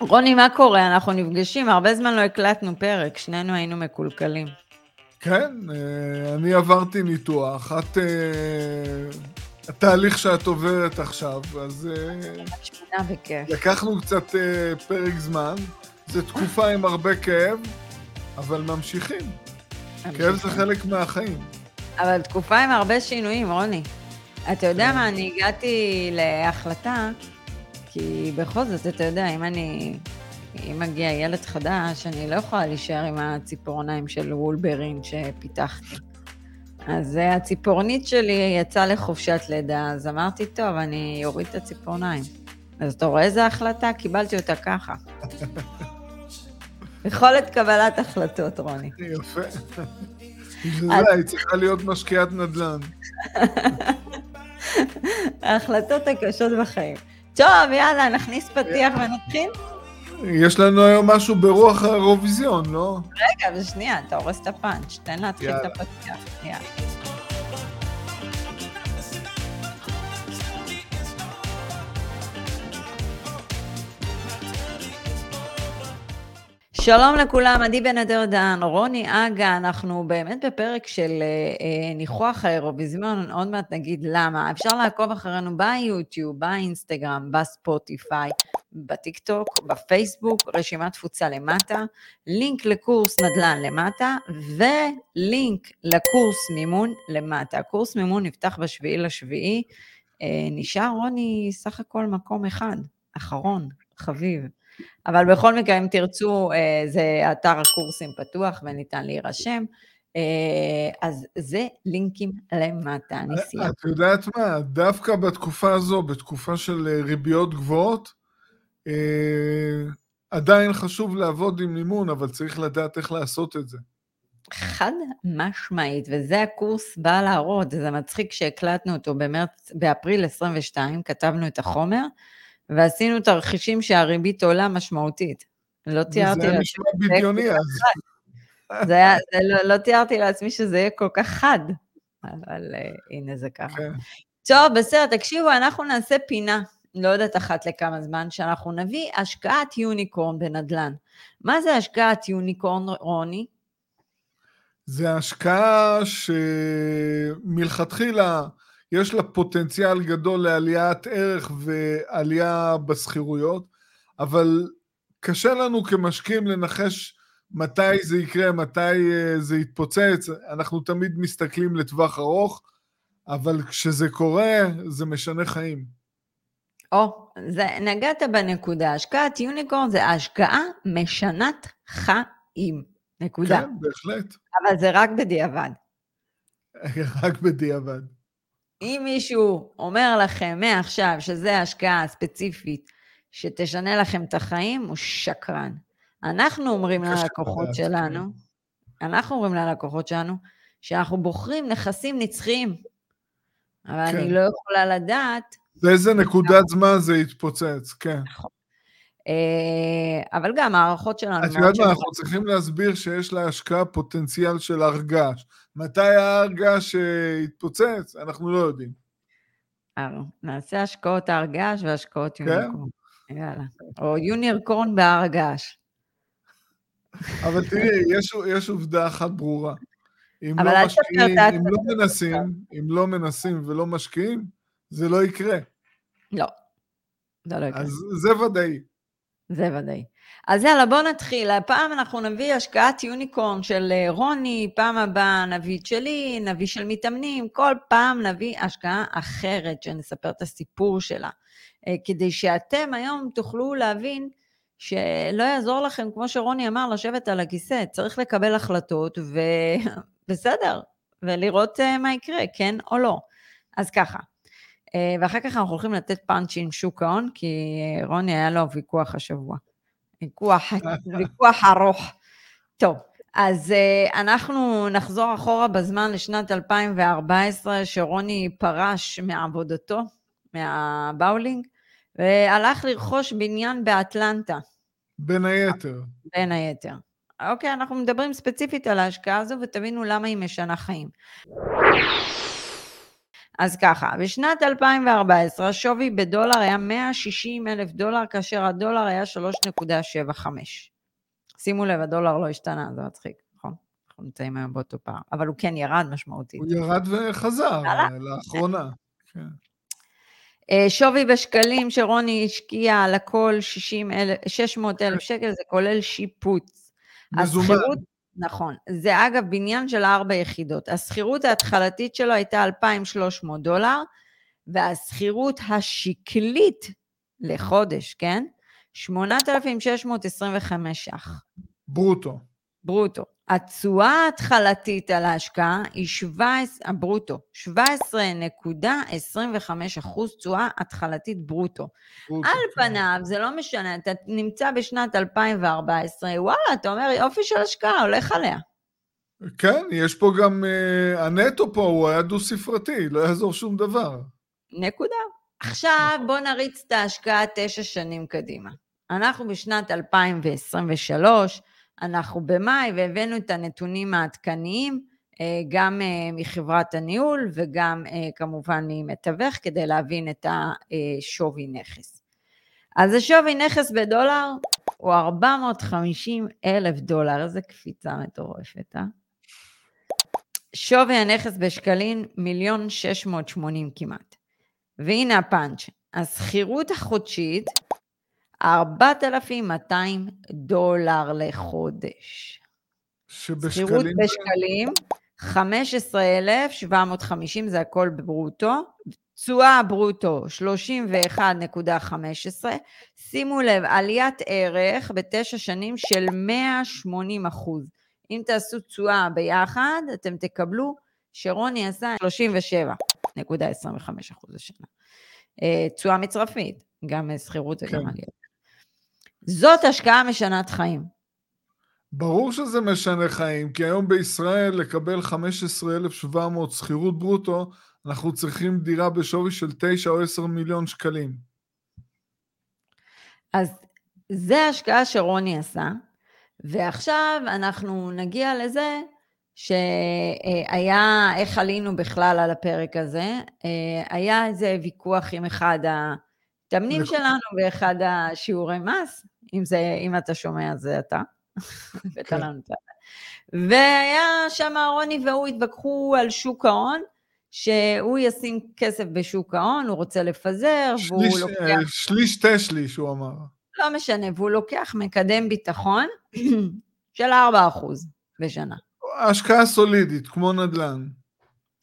רוני, מה קורה? אנחנו נפגשים, הרבה זמן לא הקלטנו פרק, שנינו היינו מקולקלים. כן, אה, אני עברתי ניתוח, את... אה, התהליך שאת עוברת עכשיו, אז... אה. לקחנו קצת פרק זמן, זו תקופה עם הרבה כאב, אבל ממשיכים. כאב זה חלק מהחיים. אבל תקופה עם הרבה שינויים, רוני. אתה יודע כן. מה, אני הגעתי להחלטה כי בכל זאת, אתה יודע, אם אני... אם מגיע ילד חדש, אני לא יכולה להישאר עם הציפורניים של וולברין שפיתחתי. אז הציפורנית שלי יצאה לחופשת לידה, אז אמרתי, טוב, אני אוריד את הציפורניים. אז אתה רואה איזה החלטה? קיבלתי אותה ככה. יכולת קבלת החלטות, רוני. יפה. בשביל זה היא צריכה להיות משקיעת נדל"ן. ההחלטות הקשות בחיים. טוב, יאללה, נכניס פתיח ונתחיל? יש לנו היום משהו ברוח האירוויזיון, לא? רגע, ושנייה, אתה הורס את הפאנץ', תן להתחיל את הפתיח. יאללה. שלום לכולם, עדי בן אדר דן, רוני אגה, אנחנו באמת בפרק של אה, ניחוח האירוויזיון, עוד מעט נגיד למה. אפשר לעקוב אחרינו ביוטיוב, באינסטגרם, בספוטיפיי, בטיקטוק, בפייסבוק, רשימת תפוצה למטה, לינק לקורס נדל"ן למטה, ולינק לקורס מימון למטה. קורס מימון נפתח בשביעי לשביעי, אה, נשאר רוני סך הכל מקום אחד, אחרון, חביב. אבל בכל מקרה, אם תרצו, אה, זה אתר הקורסים פתוח וניתן להירשם. אה, אז זה לינקים למטה, אני סיימתי. את יודעת מה, דווקא בתקופה הזו, בתקופה של אה, ריביות גבוהות, עדיין חשוב לעבוד עם מימון, אבל צריך לדעת איך לעשות את זה. חד משמעית, וזה הקורס בא להראות, זה מצחיק שהקלטנו אותו במרץ, באפריל 22, כתבנו את החומר, ועשינו תרחישים שהריבית עולה משמעותית. לא תיארתי לעצמי... זה נשמע בדיוני אז. זה היה, זה לא, לא תיארתי לעצמי שזה יהיה כל כך חד, אבל uh, הנה זה ככה. כן. טוב, בסדר, תקשיבו, אנחנו נעשה פינה, לא יודעת אחת לכמה זמן, שאנחנו נביא השקעת יוניקורן בנדל"ן. מה זה השקעת יוניקורן, רוני? זה השקעה שמלכתחילה יש לה פוטנציאל גדול לעליית ערך ועלייה בשכירויות, אבל קשה לנו כמשקיעים לנחש מתי זה יקרה, מתי אה, זה יתפוצץ, אנחנו תמיד מסתכלים לטווח ארוך, אבל כשזה קורה, זה משנה חיים. או, זה, נגעת בנקודה, השקעת יוניקורן זה השקעה משנת חיים, נקודה. כן, בהחלט. אבל זה רק בדיעבד. רק בדיעבד. אם מישהו אומר לכם מעכשיו שזה השקעה ספציפית שתשנה לכם את החיים, הוא שקרן. אנחנו אומרים ללקוחות שלנו, אנחנו אומרים ללקוחות שלנו, שאנחנו בוחרים נכסים נצחיים, אבל כן. אני לא יכולה לדעת... באיזה נקודת זמן זה יתפוצץ, כן. נכון. אה, אבל גם הערכות שלנו... את יודעת מה, אנחנו צריכים להסביר שיש להשקעה פוטנציאל של הרגש. מתי ההרגש יתפוצץ? אנחנו לא יודעים. אה, נעשה השקעות הרגש והשקעות כן? יוניקורן. יאללה. או יונירקורן בהר הגעש. אבל תראי, יש, יש עובדה אחת ברורה. אם לא משקיעים, אם לא מנסים, אם לא מנסים ולא משקיעים, זה לא יקרה. לא. זה לא יקרה. אז זה ודאי. זה ודאי. אז יאללה, בואו נתחיל. הפעם אנחנו נביא השקעת יוניקורן של אה, רוני, פעם הבאה נביא את שלי, נביא של מתאמנים, כל פעם נביא השקעה אחרת, שנספר את הסיפור שלה. אה, כדי שאתם היום תוכלו להבין שלא יעזור לכם, כמו שרוני אמר, לשבת על הכיסא, צריך לקבל החלטות, ובסדר, ולראות אה, מה יקרה, כן או לא. אז ככה, ואחר כך אנחנו הולכים לתת פאנץ' עם שוק ההון, כי אה, רוני היה לו ויכוח השבוע. ויכוח, ויכוח ארוך. טוב, אז אה, אנחנו נחזור אחורה בזמן לשנת 2014, שרוני פרש מעבודתו, מהבאולינג, והלך לרכוש בניין באטלנטה. בין היתר. בין היתר. אוקיי, אנחנו מדברים ספציפית על ההשקעה הזו, ותבינו למה היא משנה חיים. אז ככה, בשנת 2014 השווי בדולר היה 160 אלף דולר, כאשר הדולר היה 3.75. שימו לב, הדולר לא השתנה, זה מצחיק, נכון? אנחנו נמצאים היום באותו פער, אבל הוא כן ירד משמעותית. הוא ירד וחזר לאחרונה. כן. אה, שווי בשקלים שרוני השקיע על הכל 600 אלף שקל, זה כולל שיפוץ. מזומן. נכון. זה אגב בניין של ארבע יחידות. השכירות ההתחלתית שלו הייתה 2,300 דולר, והשכירות השקלית לחודש, כן? 8,625 ש"ח. ברוטו. ברוטו. התשואה ההתחלתית על ההשקעה היא 17, הברוטו, 17.25 אחוז תשואה התחלתית ברוטו. ברוטו. על כן. פניו, זה לא משנה, אתה נמצא בשנת 2014, וואלה, אתה אומר, יופי של השקעה, הולך עליה. כן, יש פה גם, uh, הנטו פה הוא היה דו-ספרתי, לא יעזור שום דבר. נקודה. עכשיו נכון. בוא נריץ את ההשקעה תשע שנים קדימה. אנחנו בשנת 2023, אנחנו במאי והבאנו את הנתונים העדכניים, אה, גם אה, מחברת הניהול וגם אה, כמובן ממתווך, כדי להבין את השווי נכס. אז השווי נכס בדולר הוא 450 אלף דולר, איזה קפיצה מטורפת, אה? שווי הנכס בשקלים, מיליון שש מאות שמונים כמעט. והנה הפאנץ', השכירות החודשית 4,200 דולר לחודש. שבשקלים... שכירות בשקלים, 15,750, זה הכל ברוטו. תשואה ברוטו, 31.15. שימו לב, עליית ערך בתשע שנים של 180 אחוז. אם תעשו תשואה ביחד, אתם תקבלו שרוני עשה 37.25 אחוז לשנה. אה, תשואה מצרפית, גם שכירות וגם כן. עליית. זאת השקעה משנת חיים. ברור שזה משנה חיים, כי היום בישראל לקבל 15,700 שכירות ברוטו, אנחנו צריכים דירה בשווי של 9 או 10 מיליון שקלים. אז זה ההשקעה שרוני עשה, ועכשיו אנחנו נגיע לזה שהיה, איך עלינו בכלל על הפרק הזה, היה איזה ויכוח עם אחד המתאמנים שלנו באחד השיעורי מס, אם, זה, אם אתה שומע, זה אתה. כן. והיה שם רוני והוא התווכחו על שוק ההון, שהוא ישים כסף בשוק ההון, הוא רוצה לפזר, שליש, והוא לוקח... אה, שליש תה שליש, הוא אמר. לא משנה, והוא לוקח מקדם ביטחון של 4% בשנה. השקעה סולידית, כמו נדל"ן.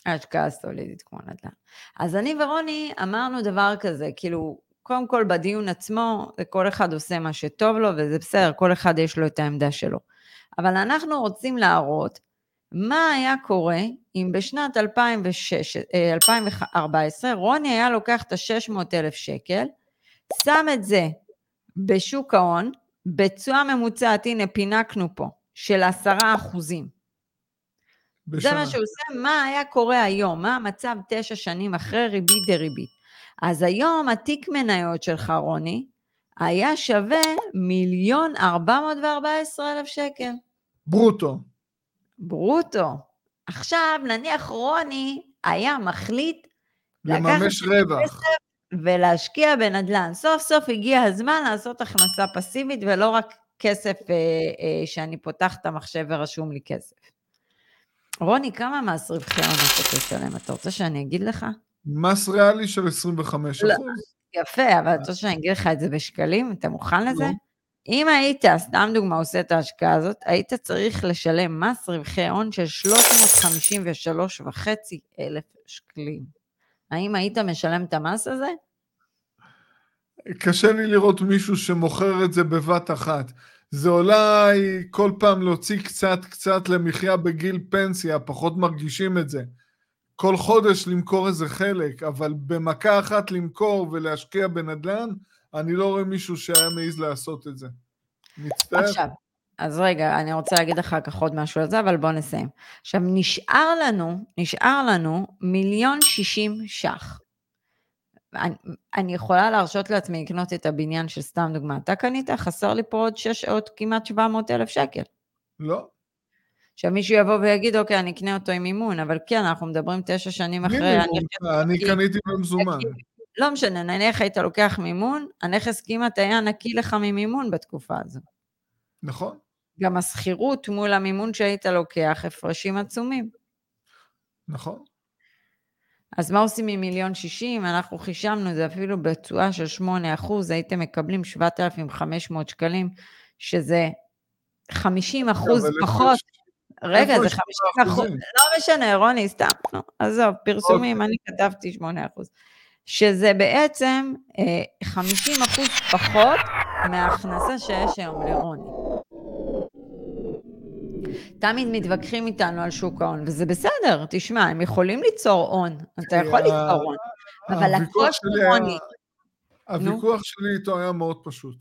השקעה סולידית כמו נדל"ן. אז אני ורוני אמרנו דבר כזה, כאילו, קודם כל בדיון עצמו, כל אחד עושה מה שטוב לו, וזה בסדר, כל אחד יש לו את העמדה שלו. אבל אנחנו רוצים להראות מה היה קורה אם בשנת 2006, 2014 אה, רוני היה לוקח את ה-600,000 שקל, שם את זה בשוק ההון, בתשואה ממוצעת, הנה פינקנו פה, של עשרה אחוזים. בשנה. זה מה שהוא עושה, מה היה קורה היום, מה המצב תשע שנים אחרי ריבית דריבית. אז היום התיק מניות שלך, רוני, היה שווה מיליון ארבע מאות וארבע עשרה אלף שקל. ברוטו. ברוטו. עכשיו, נניח רוני היה מחליט לממש רווח. ולהשקיע בנדל"ן. סוף סוף הגיע הזמן לעשות הכנסה פסיבית ולא רק כסף אה, אה, שאני פותח את המחשב ורשום לי כסף. רוני, כמה מס רווחי הון אתה תשלם? אתה רוצה שאני אגיד לך? מס ריאלי של 25 לא, יפה, אבל אתה רוצה שאני אגיד לך את זה בשקלים? אתה מוכן לזה? לא. אם היית, סתם דוגמה, עושה את ההשקעה הזאת, היית צריך לשלם מס רווחי הון של 353.5 אלף שקלים. האם היית משלם את המס הזה? קשה לי לראות מישהו שמוכר את זה בבת אחת. זה אולי כל פעם להוציא קצת קצת למחיה בגיל פנסיה, פחות מרגישים את זה. כל חודש למכור איזה חלק, אבל במכה אחת למכור ולהשקיע בנדל"ן, אני לא רואה מישהו שהיה מעז לעשות את זה. מצטער. עכשיו, אז רגע, אני רוצה להגיד אחר כך עוד משהו על זה, אבל בואו נסיים. עכשיו, נשאר לנו, נשאר לנו מיליון שישים ש"ח. אני, אני יכולה להרשות לעצמי לקנות את הבניין של סתם דוגמא. אתה קנית, חסר לי פה עוד שש, עוד כמעט 700 אלף שקל. לא. עכשיו מישהו יבוא ויגיד, אוקיי, אני אקנה אותו עם מימון, אבל כן, אנחנו מדברים תשע שנים אחרי, מימון, אני נקי, קניתי במזומן. לא משנה, נניח היית לוקח מימון, הנכס כמעט היה נקי לך ממימון בתקופה הזו. נכון, גם השכירות מול המימון שהיית לוקח, הפרשים עצומים. נכון. אז מה עושים עם מיליון שישים? אנחנו חישבנו, זה אפילו בתשואה של 8 אחוז, הייתם מקבלים 7,500 שקלים, שזה 50 אחוז פחות. רגע, זה יש 50 אחוז? לא משנה, רוני, סתם, נו, עזוב, פרסומים, אני כתבתי 8 אחוז. שזה בעצם אה, 50 אחוז פחות מההכנסה שיש היום לרוני. תמיד מתווכחים איתנו על שוק ההון, וזה בסדר, תשמע, הם יכולים ליצור הון, אתה יכול אה, ליצור הון, אבל היה- רוני, הוויכוח שלי איתו היה מאוד פשוט.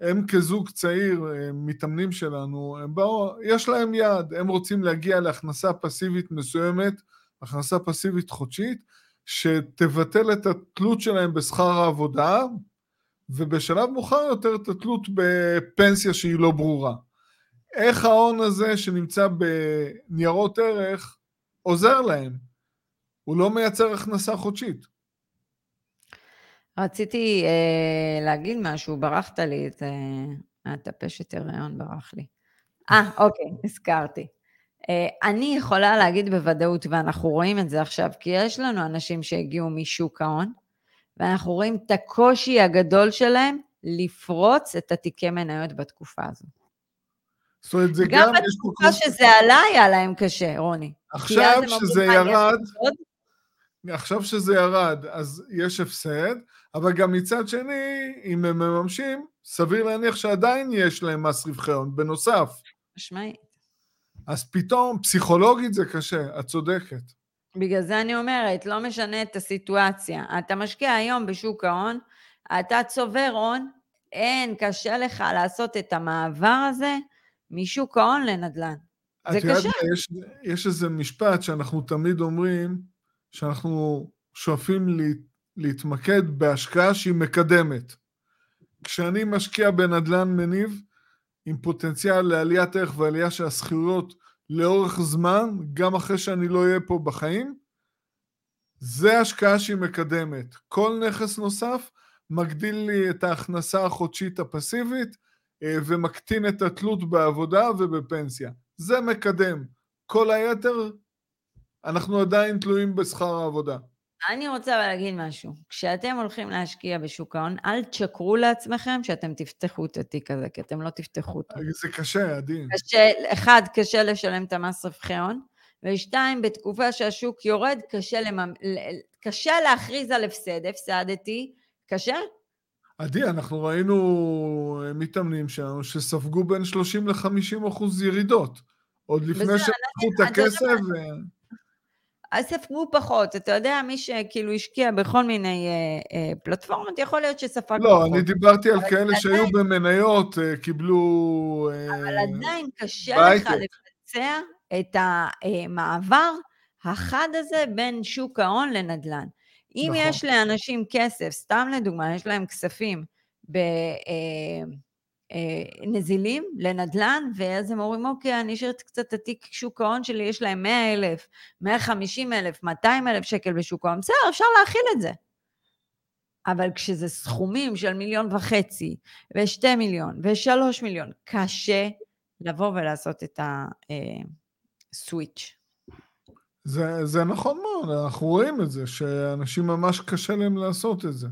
הם כזוג צעיר, הם מתאמנים שלנו, הם באו, יש להם יעד, הם רוצים להגיע להכנסה פסיבית מסוימת, הכנסה פסיבית חודשית, שתבטל את התלות שלהם בשכר העבודה, ובשלב מאוחר יותר את התלות בפנסיה שהיא לא ברורה. איך ההון הזה שנמצא בניירות ערך עוזר להם? הוא לא מייצר הכנסה חודשית. רציתי אה, להגיד משהו, ברחת לי את... אה, הטפשת הריון ברח לי. אה, אוקיי, הזכרתי. אה, אני יכולה להגיד בוודאות, ואנחנו רואים את זה עכשיו, כי יש לנו אנשים שהגיעו משוק ההון, ואנחנו רואים את הקושי הגדול שלהם לפרוץ את התיקי מניות בתקופה הזו. זאת אומרת, זה גם גם, בתקופה שזה עלה, היה להם קשה, רוני. עכשיו שזה "מה, יש ירד, עוד?" עכשיו שזה ירד, אז יש הפסד, אבל גם מצד שני, אם הם מממשים, סביר להניח שעדיין יש להם מס רווחי הון, בנוסף. משמעית. אז פתאום, פסיכולוגית זה קשה, את צודקת. בגלל זה אני אומרת, לא משנה את הסיטואציה. אתה משקיע היום בשוק ההון, אתה צובר הון, אין, קשה לך לעשות את המעבר הזה משוק ההון לנדל"ן. זה את יודעת קשה. מה, יש, יש איזה משפט שאנחנו תמיד אומרים, שאנחנו שואפים לה, להתמקד בהשקעה שהיא מקדמת. כשאני משקיע בנדל"ן מניב, עם פוטנציאל לעליית ערך ועלייה של השכירויות לאורך זמן, גם אחרי שאני לא אהיה פה בחיים, זה השקעה שהיא מקדמת. כל נכס נוסף מגדיל לי את ההכנסה החודשית הפסיבית אה, ומקטין את התלות בעבודה ובפנסיה. זה מקדם. כל היתר, אנחנו עדיין תלויים בשכר העבודה. אני רוצה להגיד משהו. כשאתם הולכים להשקיע בשוק ההון, אל תשקרו לעצמכם שאתם תפתחו את התיק הזה, כי אתם לא תפתחו אותו. זה קשה, עדי. קשה, אחד, קשה לשלם את המס רווחי הון, ושתיים, בתקופה שהשוק יורד, קשה, לממ... קשה להכריז על הפסד. הפסדתי, קשה? עדי, אנחנו ראינו אה, מתאמנים שלנו שספגו בין 30 ל-50 אחוז ירידות. עוד לפני לקחו את הכסף, ו... אז ספגו פחות. אתה יודע, מי שכאילו השקיע בכל מיני אה, אה, פלטפורמות, יכול להיות שספג לא, פחות. אני דיברתי על כאלה עדיין- שהיו במניות, אה, קיבלו... אה, אבל עדיין קשה לך בהייטק. לבצע את המעבר החד הזה בין שוק ההון לנדל"ן. אם נכון. יש לאנשים כסף, סתם לדוגמה, יש להם כספים בנזילים לנדל"ן, ואז הם אומרים, אוקיי, אני אשאיר קצת את התיק שוק ההון שלי, יש להם 100 אלף, 150 אלף, 200 אלף שקל בשוק ההון, בסדר, אפשר להכיל את זה. אבל כשזה סכומים של מיליון וחצי, ושתי מיליון, ושלוש מיליון, קשה לבוא ולעשות את הסוויץ'. זה, זה נכון מאוד, אנחנו רואים את זה, שאנשים ממש קשה להם לעשות את זה.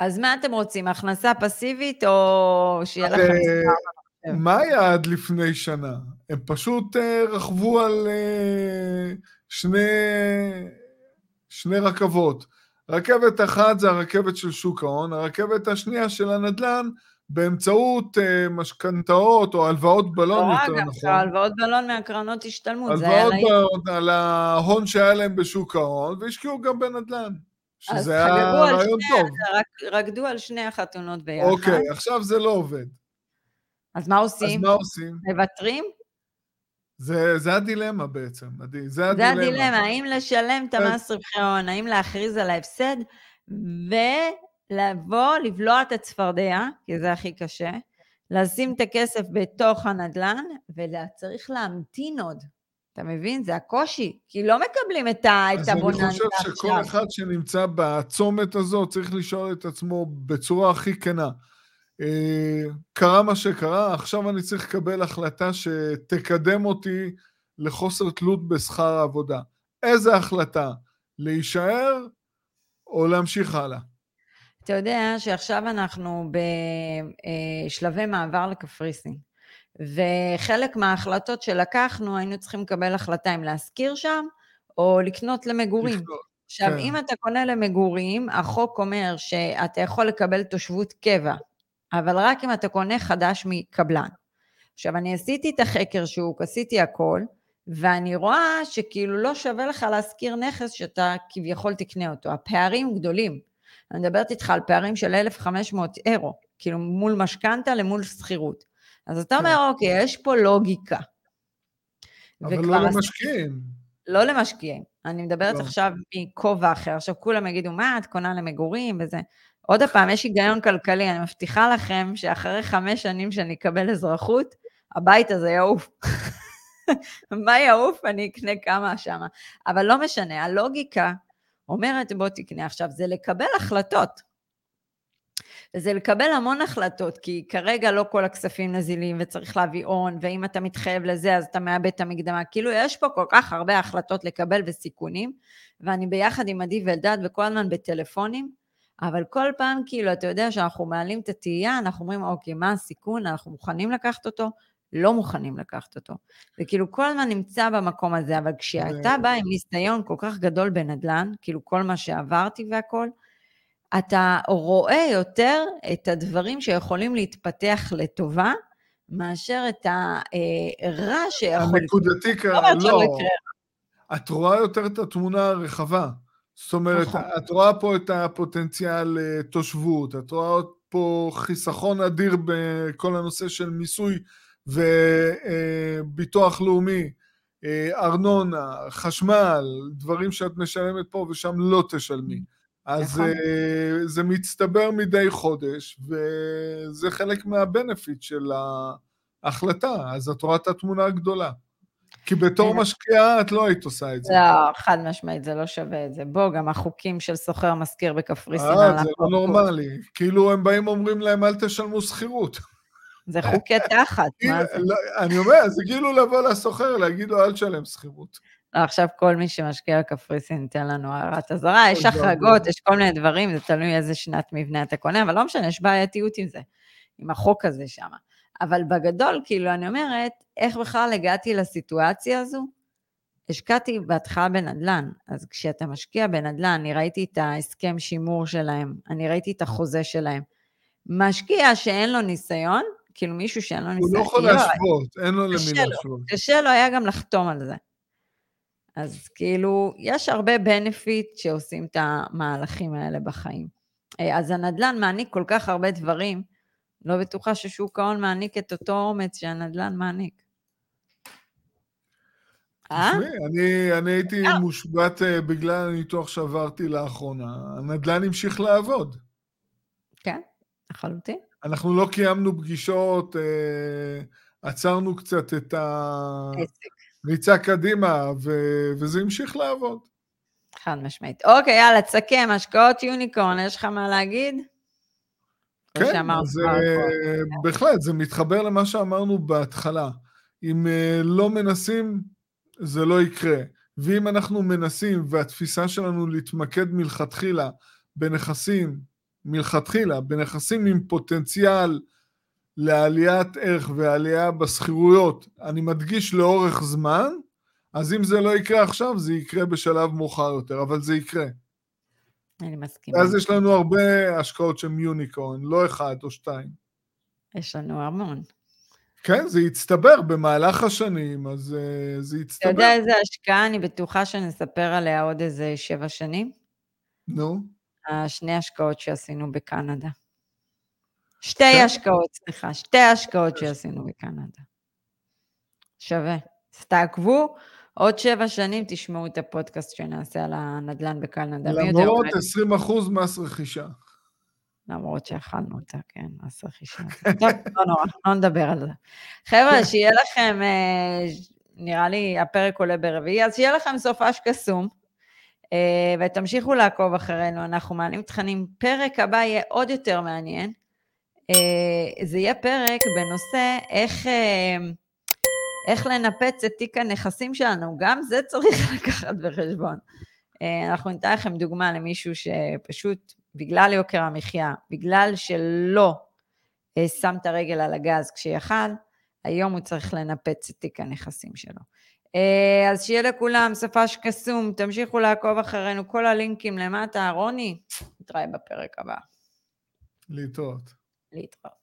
אז מה אתם רוצים, הכנסה פסיבית, או שיהיה לכם אה, מספר? מה היה עד לפני שנה? הם פשוט אה, רכבו על אה, שני, שני רכבות. רכבת אחת זה הרכבת של שוק ההון, הרכבת השנייה של הנדל"ן, באמצעות אה, משכנתאות או הלוואות בלון, לא, יותר גם נכון. הלוואות בלון מהקרנות השתלמות, זה היה הלוואות להם. בלון על ההון שהיה להם בשוק ההון, והשקיעו גם בנדל"ן. אז שזה היה רעיון טוב. רק- רקדו על שני החתונות ביחד. אוקיי, עכשיו זה לא עובד. אז מה אז עושים? מה עושים? מוותרים? זה, זה הדילמה בעצם, זה זה הדילמה. הדילמה, האם לשלם את כן. המס רווחי הון, האם להכריז על ההפסד, ולבוא, לבלוע את הצפרדע, כי זה הכי קשה, לשים את הכסף בתוך הנדל"ן, וצריך להמתין עוד. אתה מבין? זה הקושי, כי לא מקבלים את הבוננזה עכשיו. אז אני חושב שכל אחד שנמצא בצומת הזו צריך לשאול את עצמו בצורה הכי כנה. אה, קרה מה שקרה, עכשיו אני צריך לקבל החלטה שתקדם אותי לחוסר תלות בשכר העבודה. איזה החלטה? להישאר או להמשיך הלאה? אתה יודע שעכשיו אנחנו בשלבי מעבר לקפריסין, וחלק מההחלטות שלקחנו, היינו צריכים לקבל החלטה אם להשכיר שם או לקנות למגורים. עכשיו, כן. אם אתה קונה למגורים, החוק אומר שאתה יכול לקבל תושבות קבע, אבל רק אם אתה קונה חדש מקבלן. עכשיו, אני עשיתי את החקר שוק, עשיתי הכל, ואני רואה שכאילו לא שווה לך להשכיר נכס שאתה כביכול תקנה אותו. הפערים גדולים. אני מדברת איתך על פערים של 1,500 אירו, כאילו מול משכנתה למול שכירות. אז אתה אומר, כן. אוקיי, יש פה לוגיקה. אבל לא למשקיעים. לא למשקיעים. אני מדברת לא. עכשיו מכובע אחר. עכשיו כולם יגידו, מה, את קונה למגורים וזה. עוד פעם, יש היגיון כלכלי, אני מבטיחה לכם שאחרי חמש שנים שאני אקבל אזרחות, הבית הזה יעוף. מה יעוף? אני אקנה כמה שמה. אבל לא משנה, הלוגיקה אומרת, בוא תקנה. עכשיו, זה לקבל החלטות. וזה לקבל המון החלטות, כי כרגע לא כל הכספים נזילים וצריך להביא הון, ואם אתה מתחייב לזה אז אתה מאבד את המקדמה. כאילו יש פה כל כך הרבה החלטות לקבל וסיכונים, ואני ביחד עם עדי ואלדד וכל הזמן בטלפונים, אבל כל פעם כאילו, אתה יודע שאנחנו מעלים את התהייה, אנחנו אומרים, אוקיי, מה הסיכון, אנחנו מוכנים לקחת אותו, לא מוכנים לקחת אותו. וכאילו כל הזמן נמצא במקום הזה, אבל כשאתה בא עם ניסיון כל כך גדול בנדל"ן, כאילו כל מה שעברתי והכל, אתה רואה יותר את הדברים שיכולים להתפתח לטובה, מאשר את הרע שיכול... הנקודתי לא. לא. את רואה יותר את התמונה הרחבה. זאת אומרת, נכון. את רואה פה את הפוטנציאל אה, תושבות, את רואה פה חיסכון אדיר בכל הנושא של מיסוי וביטוח לאומי, אה, ארנונה, חשמל, דברים שאת משלמת פה ושם לא תשלמי. אז. אה, זה מצטבר מדי חודש, וזה חלק מהבנפיט של ההחלטה, אז את רואה את התמונה הגדולה. כי בתור כן. משקיעה את לא היית עושה את זה. לא, חד משמעית, זה לא שווה את זה. בוא, גם החוקים של סוחר משכיר בקפריסין. אה, זה לא נורמלי. כאילו הם באים אומרים להם, אל תשלמו שכירות. זה חוקי תחת, מה זה? לא, אני אומר, זה כאילו לבוא לסוחר, להגיד לו, אל תשלם שכירות. עכשיו כל מי שמשקיע בקפריסין ייתן לנו הערת אזהרה, יש החרגות, יש כל מיני דברים, זה תלוי איזה שנת מבנה אתה קונה, אבל לא משנה, יש בעייתיות עם זה, עם החוק הזה שם. אבל בגדול, כאילו, אני אומרת, איך בכלל הגעתי לסיטואציה הזו? השקעתי בהתחלה בנדל"ן, אז כשאתה משקיע בנדל"ן, אני ראיתי את ההסכם שימור שלהם, אני ראיתי את החוזה שלהם. משקיע שאין לו ניסיון, כאילו מישהו שאין לו ניסיון. הוא לא יכול להשוות, אין לו למי להשוות. קשה לו היה גם לחתום על זה. אז כאילו, יש הרבה בנפיט שעושים את המהלכים האלה בחיים. אה, אז הנדל"ן מעניק כל כך הרבה דברים, לא בטוחה ששוק ההון מעניק את אותו אומץ שהנדל"ן מעניק. אה? תשמעי, אני הייתי מושבת אה, בגלל הניתוח שעברתי לאחרונה. הנדל"ן המשיך לעבוד. כן, לחלוטין. אנחנו לא קיימנו פגישות, אה, עצרנו קצת את הריצה קדימה, ו- וזה המשיך לעבוד. חד משמעית. אוקיי, יאללה, תסכם, השקעות יוניקורן, יש לך מה להגיד? כן, אז בהחלט, זה מתחבר למה שאמרנו בהתחלה. אם אה, לא מנסים, זה לא יקרה. ואם אנחנו מנסים, והתפיסה שלנו להתמקד מלכתחילה בנכסים מלכתחילה בנכסים עם פוטנציאל לעליית ערך ועלייה בשכירויות, אני מדגיש לאורך זמן, אז אם זה לא יקרה עכשיו, זה יקרה בשלב מאוחר יותר, אבל זה יקרה. אני מסכימה. אז יש לנו הרבה השקעות של יוניקורן, לא אחד או שתיים. יש לנו המון. כן, זה יצטבר במהלך השנים, אז uh, זה יצטבר. אתה יודע איזה השקעה, אני בטוחה שנספר עליה עוד איזה שבע שנים? נו. No. השני השקעות שעשינו בקנדה. שתי כן. השקעות, סליחה, שתי השקעות שעשינו בקנדה. שווה. אז תעקבו, עוד שבע שנים תשמעו את הפודקאסט שנעשה על הנדל"ן בקנדה. למרות 20 אחוז מס רכישה. למרות שאכלנו אותה, כן, מס רכישה. טוב, לא נורא, לא נדבר על זה. חבר'ה, שיהיה לכם, אה, נראה לי הפרק עולה ברביעי, אז שיהיה לכם סופש קסום, אה, ותמשיכו לעקוב אחרינו, אנחנו מעלים תכנים. פרק הבא יהיה עוד יותר מעניין. אה, זה יהיה פרק בנושא איך... איך לנפץ את תיק הנכסים שלנו, גם זה צריך לקחת בחשבון. אנחנו ניתן לכם דוגמה למישהו שפשוט בגלל יוקר המחיה, בגלל שלא אה, שם את הרגל על הגז כשיכל, היום הוא צריך לנפץ את תיק הנכסים שלו. אה, אז שיהיה לכולם סופש קסום, תמשיכו לעקוב אחרינו, כל הלינקים למטה. רוני, נתראה בפרק הבא. להתראות. להתראות.